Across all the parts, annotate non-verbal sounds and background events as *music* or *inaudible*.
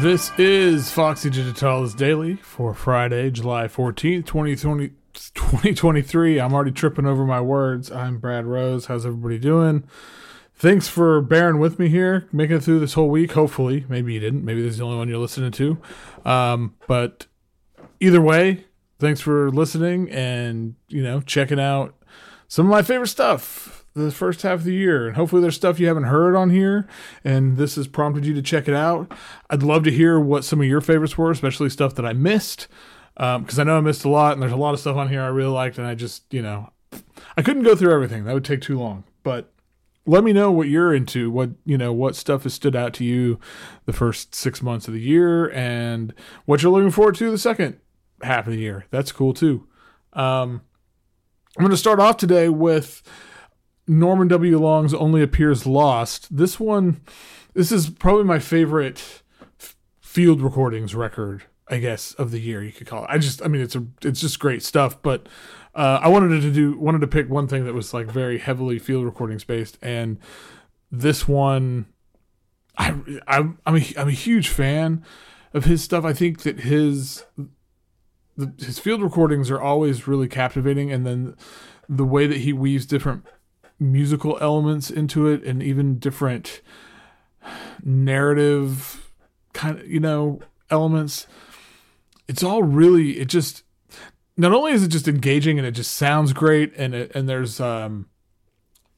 This is Foxy Digitalis Daily for Friday, July 14th, 2020, 2023. I'm already tripping over my words. I'm Brad Rose. How's everybody doing? Thanks for bearing with me here, making it through this whole week. Hopefully, maybe you didn't. Maybe this is the only one you're listening to. Um, but either way, thanks for listening and, you know, checking out some of my favorite stuff the first half of the year. And hopefully there's stuff you haven't heard on here and this has prompted you to check it out. I'd love to hear what some of your favorites were, especially stuff that I missed. because I know I missed a lot and there's a lot of stuff on here I really liked and I just, you know, I couldn't go through everything. That would take too long. But let me know what you're into, what, you know, what stuff has stood out to you the first 6 months of the year and what you're looking forward to the second half of the year. That's cool too. Um I'm going to start off today with Norman W. Long's Only Appears Lost. This one, this is probably my favorite f- field recordings record, I guess, of the year. You could call it. I just, I mean, it's a, it's just great stuff. But uh, I wanted to do, wanted to pick one thing that was like very heavily field recordings based, and this one, I, I I'm a, I'm a huge fan of his stuff. I think that his the, his field recordings are always really captivating, and then the way that he weaves different musical elements into it and even different narrative kind of you know elements. It's all really it just not only is it just engaging and it just sounds great and it, and there's um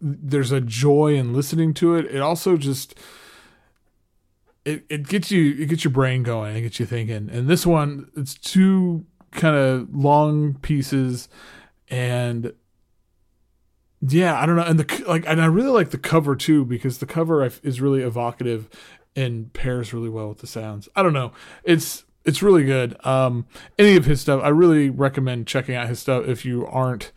there's a joy in listening to it it also just it, it gets you it gets your brain going. It gets you thinking. And this one it's two kind of long pieces and yeah, I don't know, and the like, and I really like the cover too because the cover is really evocative and pairs really well with the sounds. I don't know, it's it's really good. Um, any of his stuff, I really recommend checking out his stuff if you aren't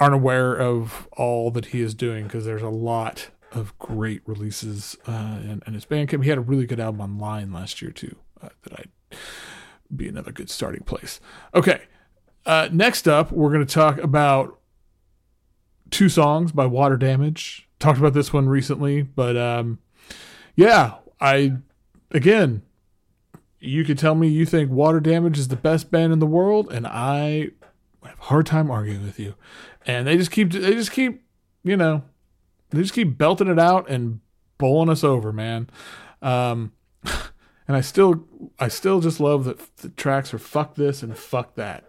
aren't aware of all that he is doing because there's a lot of great releases uh, and, in his Bandcamp. He had a really good album online last year too uh, that I'd be another good starting place. Okay. Uh, next up, we're going to talk about two songs by Water Damage. Talked about this one recently, but um, yeah, I again, you could tell me you think Water Damage is the best band in the world, and I have a hard time arguing with you. And they just keep they just keep you know they just keep belting it out and bowling us over, man. Um, *laughs* and I still I still just love that the tracks are fuck this and fuck that.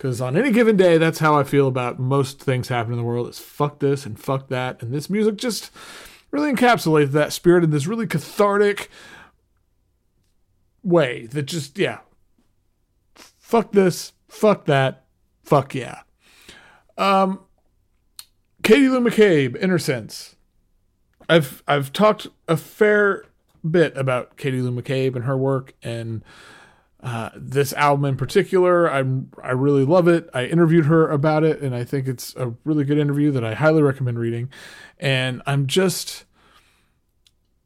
Because on any given day, that's how I feel about most things happening in the world. Is fuck this and fuck that, and this music just really encapsulates that spirit in this really cathartic way. That just yeah, fuck this, fuck that, fuck yeah. Um, Katie Lou McCabe, Inner Sense. I've I've talked a fair bit about Katie Lou McCabe and her work and uh, this album in particular, I'm I really love it. I interviewed her about it, and I think it's a really good interview that I highly recommend reading. And I'm just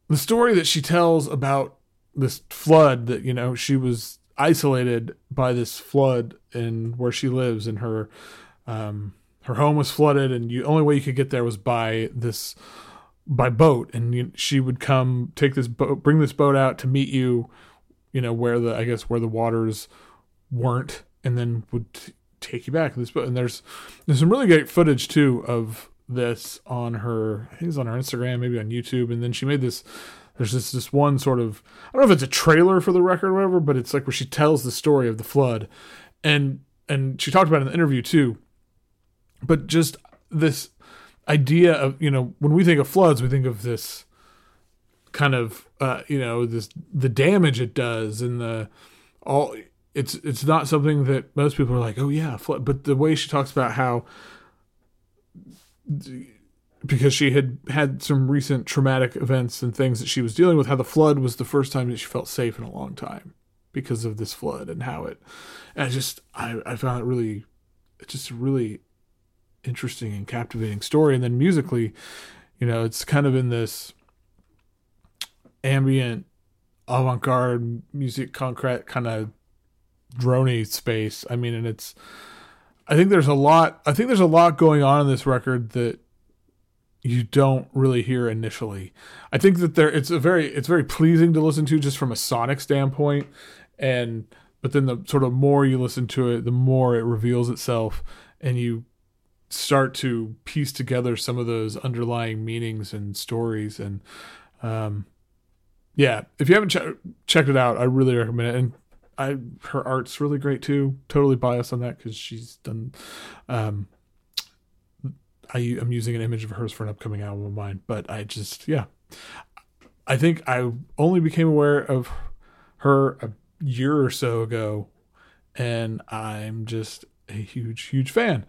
the story that she tells about this flood that you know she was isolated by this flood in where she lives, and her um, her home was flooded, and the only way you could get there was by this by boat, and you, she would come take this boat, bring this boat out to meet you you know where the I guess where the waters weren't, and then would t- take you back. This and there's there's some really great footage too of this on her. I think it's on her Instagram, maybe on YouTube, and then she made this. There's this this one sort of I don't know if it's a trailer for the record or whatever, but it's like where she tells the story of the flood, and and she talked about in the interview too. But just this idea of you know when we think of floods, we think of this kind of uh, you know this the damage it does and the all it's it's not something that most people are like oh yeah flood but the way she talks about how because she had had some recent traumatic events and things that she was dealing with how the flood was the first time that she felt safe in a long time because of this flood and how it and I just I, I found it really just really interesting and captivating story. And then musically you know it's kind of in this ambient avant-garde musique concrète kind of drony space i mean and it's i think there's a lot i think there's a lot going on in this record that you don't really hear initially. I think that there it's a very it's very pleasing to listen to just from a sonic standpoint and but then the sort of more you listen to it, the more it reveals itself and you start to piece together some of those underlying meanings and stories and um yeah, if you haven't ch- checked it out, I really recommend it and I her art's really great too. Totally biased on that cuz she's done um I, am using an image of hers for an upcoming album of mine, but I just, yeah. I think I only became aware of her a year or so ago, and I'm just a huge, huge fan.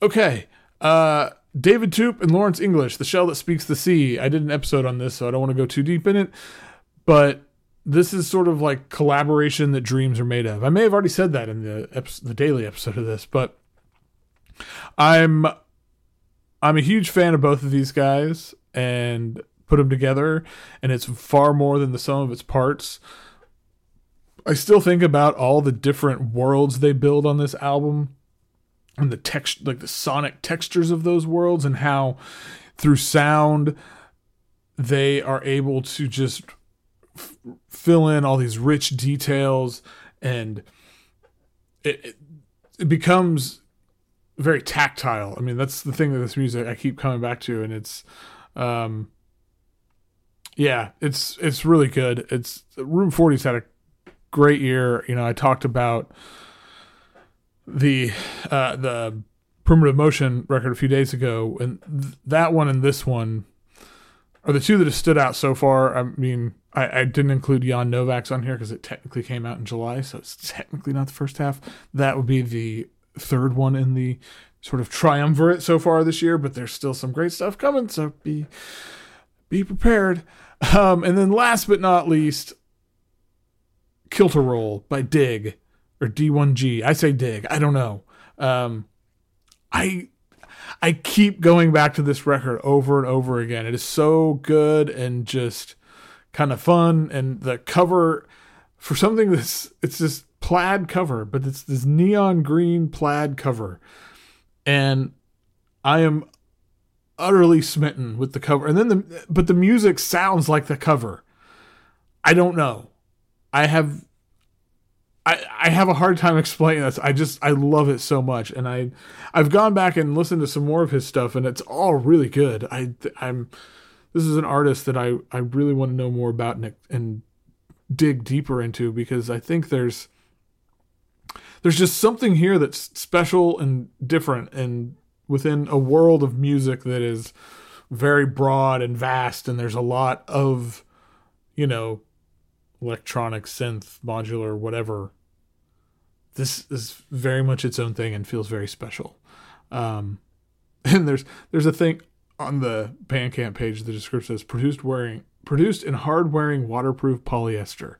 Okay. Uh, David Toop and Lawrence English, The Shell That Speaks the Sea. I did an episode on this, so I don't want to go too deep in it, but this is sort of like collaboration that dreams are made of. I may have already said that in the episode, the daily episode of this, but I'm I'm a huge fan of both of these guys and put them together, and it's far more than the sum of its parts. I still think about all the different worlds they build on this album and the text like the sonic textures of those worlds and how through sound they are able to just f- fill in all these rich details and it, it, becomes very tactile. I mean, that's the thing that this music I keep coming back to, and it's, um, yeah, it's it's really good. It's Room 40's had a great year. You know, I talked about the uh, the Primitive Motion record a few days ago, and th- that one and this one are the two that have stood out so far. I mean, I, I didn't include Jan Novak's on here because it technically came out in July, so it's technically not the first half. That would be the third one in the sort of triumvirate so far this year, but there's still some great stuff coming, so be be prepared. Um, and then last but not least, Kilter Roll by Dig or D1G. I say Dig. I don't know. Um, I I keep going back to this record over and over again. It is so good and just kind of fun, and the cover for something that's it's this plaid cover, but it's this neon green plaid cover. And I am utterly smitten with the cover. And then the but the music sounds like the cover. I don't know. I have I, I have a hard time explaining this. I just I love it so much, and I I've gone back and listened to some more of his stuff, and it's all really good. I I'm this is an artist that I I really want to know more about and and dig deeper into because I think there's there's just something here that's special and different and within a world of music that is very broad and vast and there's a lot of you know electronic synth modular whatever this is very much its own thing and feels very special um *laughs* and there's there's a thing on the bandcamp page the description says produced wearing produced in hard wearing waterproof polyester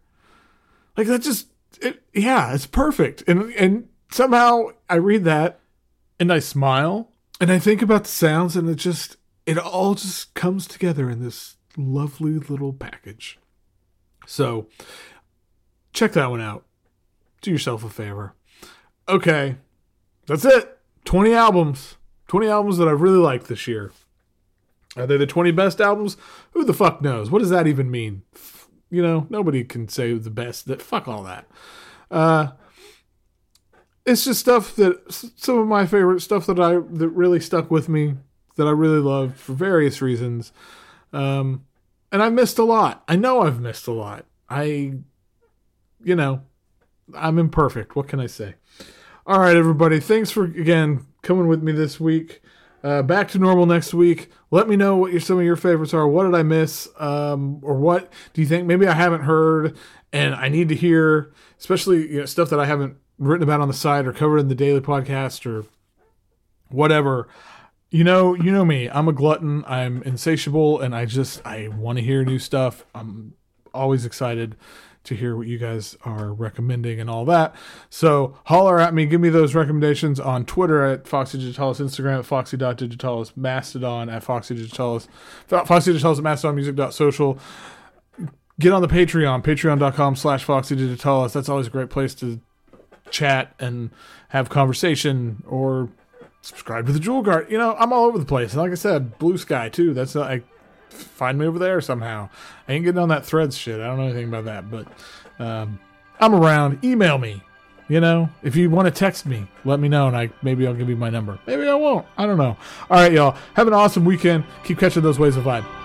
like that just it, yeah, it's perfect. And and somehow I read that and I smile and I think about the sounds and it just it all just comes together in this lovely little package. So check that one out. Do yourself a favor. Okay. That's it. 20 albums. 20 albums that I've really liked this year. Are they the 20 best albums? Who the fuck knows? What does that even mean? You know, nobody can say the best. That fuck all that. Uh, it's just stuff that some of my favorite stuff that I that really stuck with me that I really loved for various reasons. Um, and I missed a lot. I know I've missed a lot. I, you know, I'm imperfect. What can I say? All right, everybody. Thanks for again coming with me this week. Uh, back to normal next week. Let me know what your, some of your favorites are. What did I miss? Um, or what do you think maybe I haven't heard and I need to hear, especially you know, stuff that I haven't written about on the site or covered in the daily podcast or whatever. You know, you know me. I'm a glutton. I'm insatiable, and I just I want to hear new stuff. I'm always excited to hear what you guys are recommending and all that. So holler at me, give me those recommendations on Twitter at Foxy Digitalis, Instagram at Foxy.digitalis, Mastodon at Foxy Digitalis, Foxy Digitalis at MastodonMusic.social. Get on the Patreon, patreon.com slash Foxy Digitalis. That's always a great place to chat and have conversation or subscribe to the Jewel Guard. You know, I'm all over the place. And like I said, Bluesky too. That's uh, I find me over there somehow. I ain't getting on that threads shit. I don't know anything about that, but um, I'm around. Email me. You know, if you want to text me, let me know, and I maybe I'll give you my number. Maybe I won't. I don't know. All right, y'all. Have an awesome weekend. Keep catching those waves of vibe.